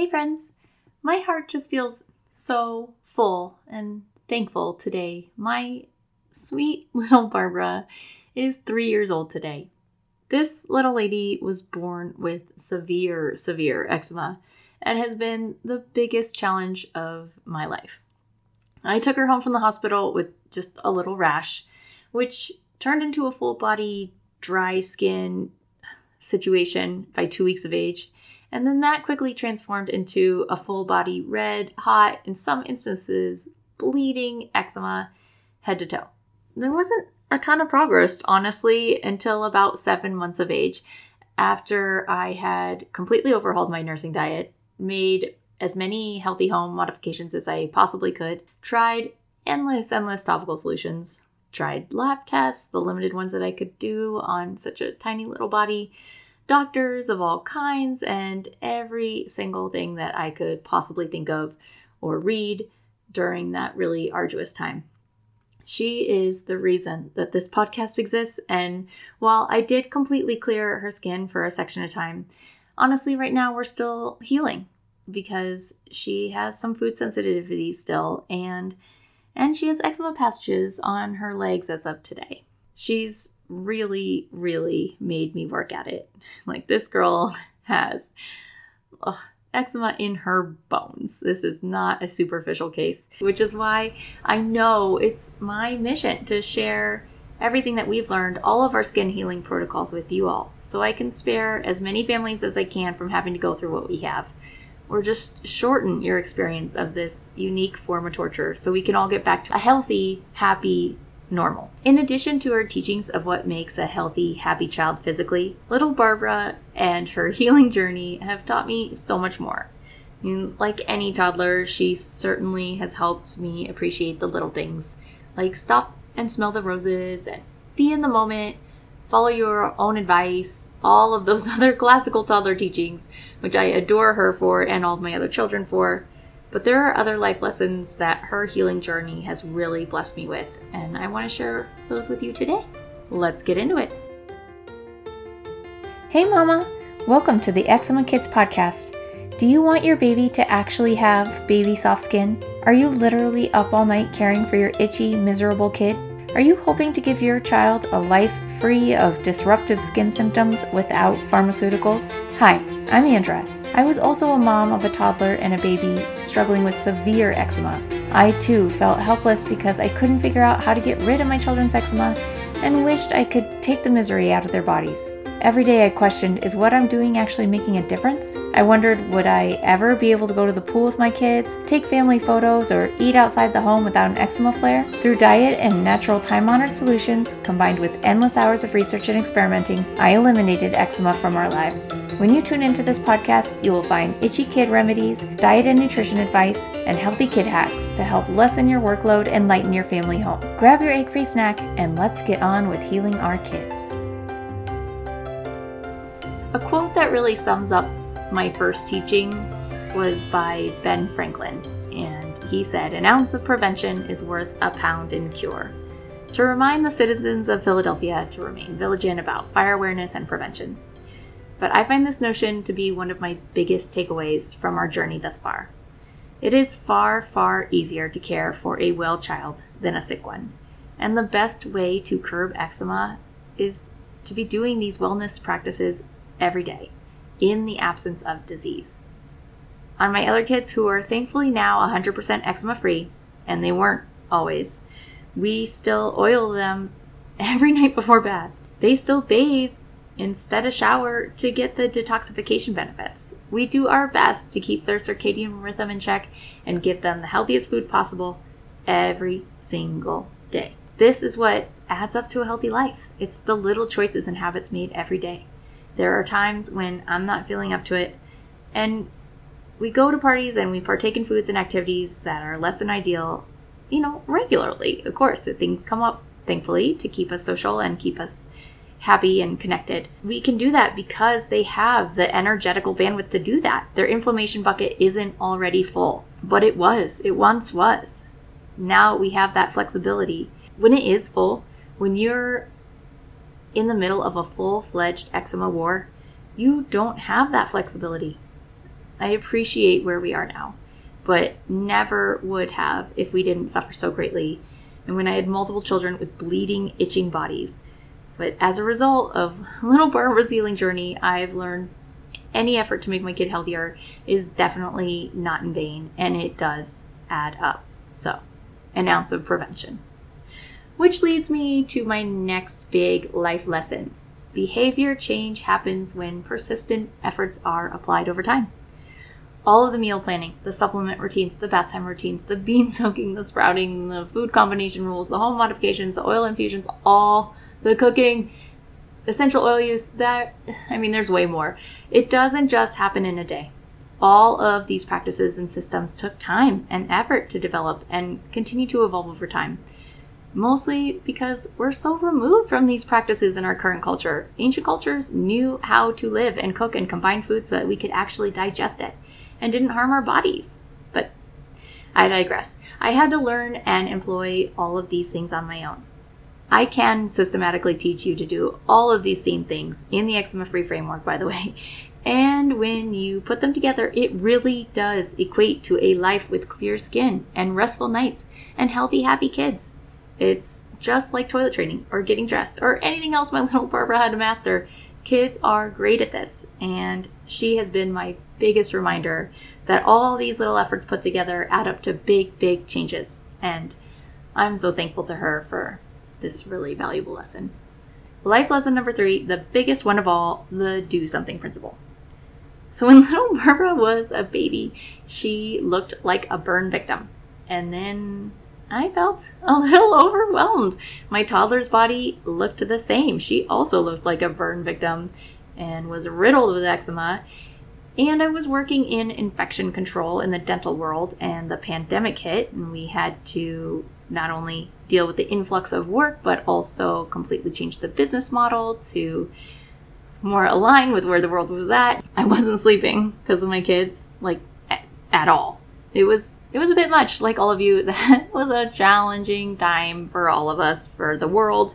Hey, friends. My heart just feels so full and thankful today. My sweet little Barbara is three years old today. This little lady was born with severe, severe eczema and has been the biggest challenge of my life. I took her home from the hospital with just a little rash, which turned into a full body dry skin situation by two weeks of age. And then that quickly transformed into a full body red, hot, in some instances, bleeding eczema head to toe. There wasn't a ton of progress, honestly, until about seven months of age, after I had completely overhauled my nursing diet, made as many healthy home modifications as I possibly could, tried endless, endless topical solutions, tried lab tests, the limited ones that I could do on such a tiny little body, doctors of all kinds, and every single thing that I could possibly think of or read during that really arduous time. She is the reason that this podcast exists, and while I did completely clear her skin for a section of time, honestly, right now we're still healing because she has some food sensitivity still, and and she has eczema patches on her legs as of today. She's really, really made me work at it. Like, this girl has ugh, eczema in her bones. This is not a superficial case, which is why I know it's my mission to share everything that we've learned, all of our skin healing protocols with you all, so I can spare as many families as I can from having to go through what we have. Or just shorten your experience of this unique form of torture so we can all get back to a healthy, happy, normal. In addition to her teachings of what makes a healthy, happy child physically, little Barbara and her healing journey have taught me so much more. Like any toddler, she certainly has helped me appreciate the little things, like stop and smell the roses and be in the moment, follow your own advice, all of those other classical toddler teachings, which I adore her for and all of my other children for. But there are other life lessons that her healing journey has really blessed me with, and I want to share those with you today. Let's get into it. Hey, Mama! Welcome to the Eczema Kids podcast. Do you want your baby to actually have baby soft skin? Are you literally up all night caring for your itchy, miserable kid? Are you hoping to give your child a life free of disruptive skin symptoms without pharmaceuticals? Hi, I'm Andra I was also a mom of a toddler and a baby struggling with severe eczema. I too felt helpless because I couldn't figure out how to get rid of my children's eczema and wished I could take the misery out of their bodies. Every day I questioned is what I'm doing actually making a difference? I wondered would I ever be able to go to the pool with my kids, take family photos, or eat outside the home without an eczema flare? Through diet and natural time honored solutions, combined with endless hours of research and experimenting, I eliminated eczema from our lives. When you tune into this podcast, you will find itchy kid remedies, diet and nutrition advice, and healthy kid hacks to help lessen your workload and lighten your family home. Grab your egg free snack and let's get on with healing our kids. A quote that really sums up my first teaching was by Ben Franklin, and he said, An ounce of prevention is worth a pound in cure. To remind the citizens of Philadelphia to remain vigilant about fire awareness and prevention. But I find this notion to be one of my biggest takeaways from our journey thus far. It is far, far easier to care for a well child than a sick one. And the best way to curb eczema is to be doing these wellness practices every day in the absence of disease. On my other kids who are thankfully now 100% eczema free, and they weren't always, we still oil them every night before bed. They still bathe instead of shower to get the detoxification benefits. We do our best to keep their circadian rhythm in check and give them the healthiest food possible every single day. This is what adds up to a healthy life. It's the little choices and habits made every day. There are times when I'm not feeling up to it, and we go to parties and we partake in foods and activities that are less than ideal, you know, regularly. Of course, things come up, thankfully, to keep us social and keep us happy and connected. We can do that because they have the energetical bandwidth to do that. Their inflammation bucket isn't already full, but it was. It once was. Now we have that flexibility. When it is full, when you're in the middle of a full fledged eczema war, you don't have that flexibility. I appreciate where we are now, but never would have if we didn't suffer so greatly. And when I had multiple children with bleeding, itching bodies. But as a result of a little Barbara's healing journey, I've learned any effort to make my kid healthier is definitely not in vain and it does add up. So, an ounce of prevention. Which leads me to my next big life lesson. Behavior change happens when persistent efforts are applied over time. All of the meal planning, the supplement routines, the bath time routines, the bean soaking, the sprouting, the food combination rules, the home modifications, the oil infusions, all the cooking, essential oil use, that, I mean, there's way more. It doesn't just happen in a day. All of these practices and systems took time and effort to develop and continue to evolve over time. Mostly because we're so removed from these practices in our current culture. Ancient cultures knew how to live and cook and combine food so that we could actually digest it and didn't harm our bodies. But I digress. I had to learn and employ all of these things on my own. I can systematically teach you to do all of these same things in the eczema free framework, by the way. And when you put them together, it really does equate to a life with clear skin and restful nights and healthy, happy kids. It's just like toilet training or getting dressed or anything else my little Barbara had to master. Kids are great at this, and she has been my biggest reminder that all these little efforts put together add up to big, big changes. And I'm so thankful to her for this really valuable lesson. Life lesson number three, the biggest one of all, the do something principle. So when little Barbara was a baby, she looked like a burn victim. And then I felt a little overwhelmed. My toddler's body looked the same. She also looked like a burn victim and was riddled with eczema. And I was working in infection control in the dental world, and the pandemic hit, and we had to not only deal with the influx of work, but also completely change the business model to more align with where the world was at. I wasn't sleeping because of my kids, like at all. It was it was a bit much, like all of you. That was a challenging time for all of us, for the world.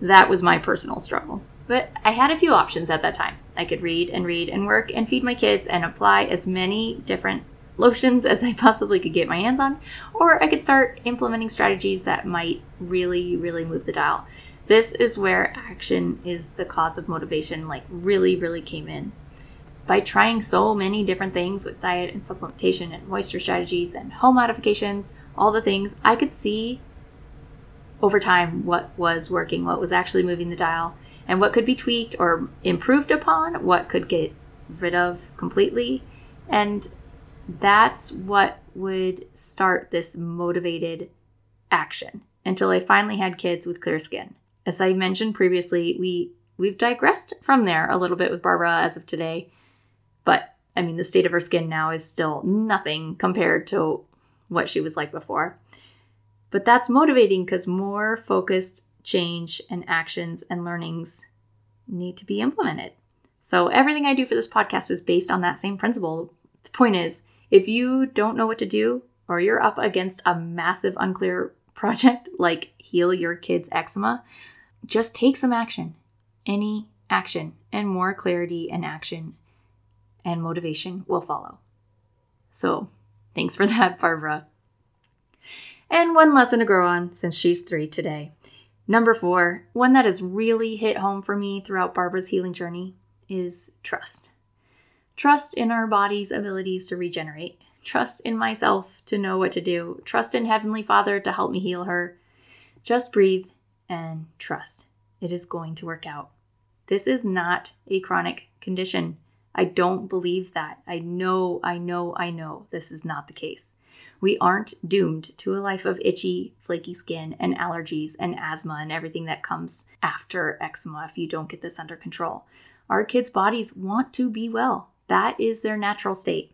That was my personal struggle. But I had a few options at that time. I could read and read and work and feed my kids and apply as many different lotions as I possibly could get my hands on, or I could start implementing strategies that might really, really move the dial. This is where action is the cause of motivation, like, really, really came in. By trying so many different things with diet and supplementation and moisture strategies and home modifications, all the things, I could see over time what was working, what was actually moving the dial, and what could be tweaked or improved upon, what could get rid of completely. And that's what would start this motivated action until I finally had kids with clear skin as I mentioned previously, we we've digressed from there a little bit with Barbara as of today. But I mean, the state of her skin now is still nothing compared to what she was like before. But that's motivating because more focused change and actions and learnings need to be implemented. So everything I do for this podcast is based on that same principle. The point is, if you don't know what to do or you're up against a massive unclear project like heal your kid's eczema, just take some action. Any action, and more clarity and action and motivation will follow. So, thanks for that, Barbara. And one lesson to grow on since she's three today. Number four, one that has really hit home for me throughout Barbara's healing journey is trust. Trust in our body's abilities to regenerate. Trust in myself to know what to do. Trust in Heavenly Father to help me heal her. Just breathe and trust. It is going to work out. This is not a chronic condition. I don't believe that. I know, I know, I know this is not the case. We aren't doomed to a life of itchy, flaky skin and allergies and asthma and everything that comes after eczema if you don't get this under control. Our kids' bodies want to be well. That is their natural state.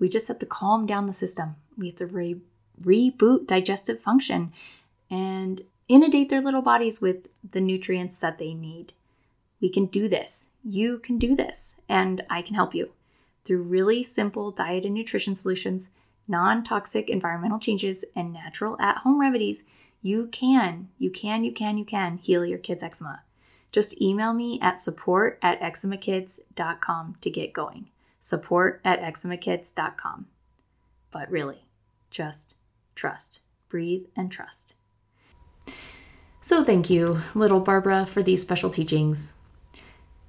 We just have to calm down the system. We have to re- reboot digestive function and inundate their little bodies with the nutrients that they need. We can do this. You can do this, and I can help you through really simple diet and nutrition solutions, non toxic environmental changes, and natural at home remedies. You can, you can, you can, you can heal your kids' eczema. Just email me at support at eczemakids.com to get going. support at eczemakids.com. But really, just trust. Breathe and trust. So, thank you, little Barbara, for these special teachings.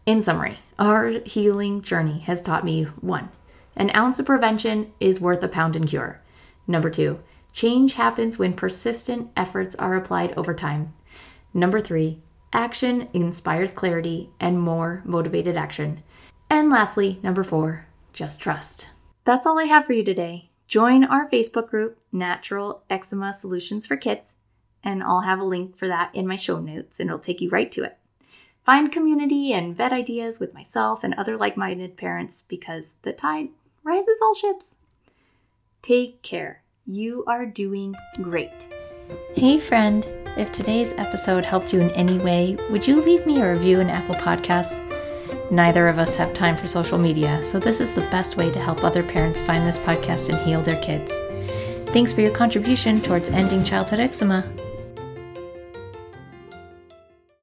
In summary, our healing journey has taught me one, an ounce of prevention is worth a pound in cure. Number two, change happens when persistent efforts are applied over time. Number three, action inspires clarity and more motivated action. And lastly, number four, just trust. That's all I have for you today. Join our Facebook group, Natural Eczema Solutions for Kids, and I'll have a link for that in my show notes and it'll take you right to it. Find community and vet ideas with myself and other like minded parents because the tide rises all ships. Take care. You are doing great. Hey, friend. If today's episode helped you in any way, would you leave me a review in Apple Podcasts? Neither of us have time for social media, so this is the best way to help other parents find this podcast and heal their kids. Thanks for your contribution towards ending childhood eczema.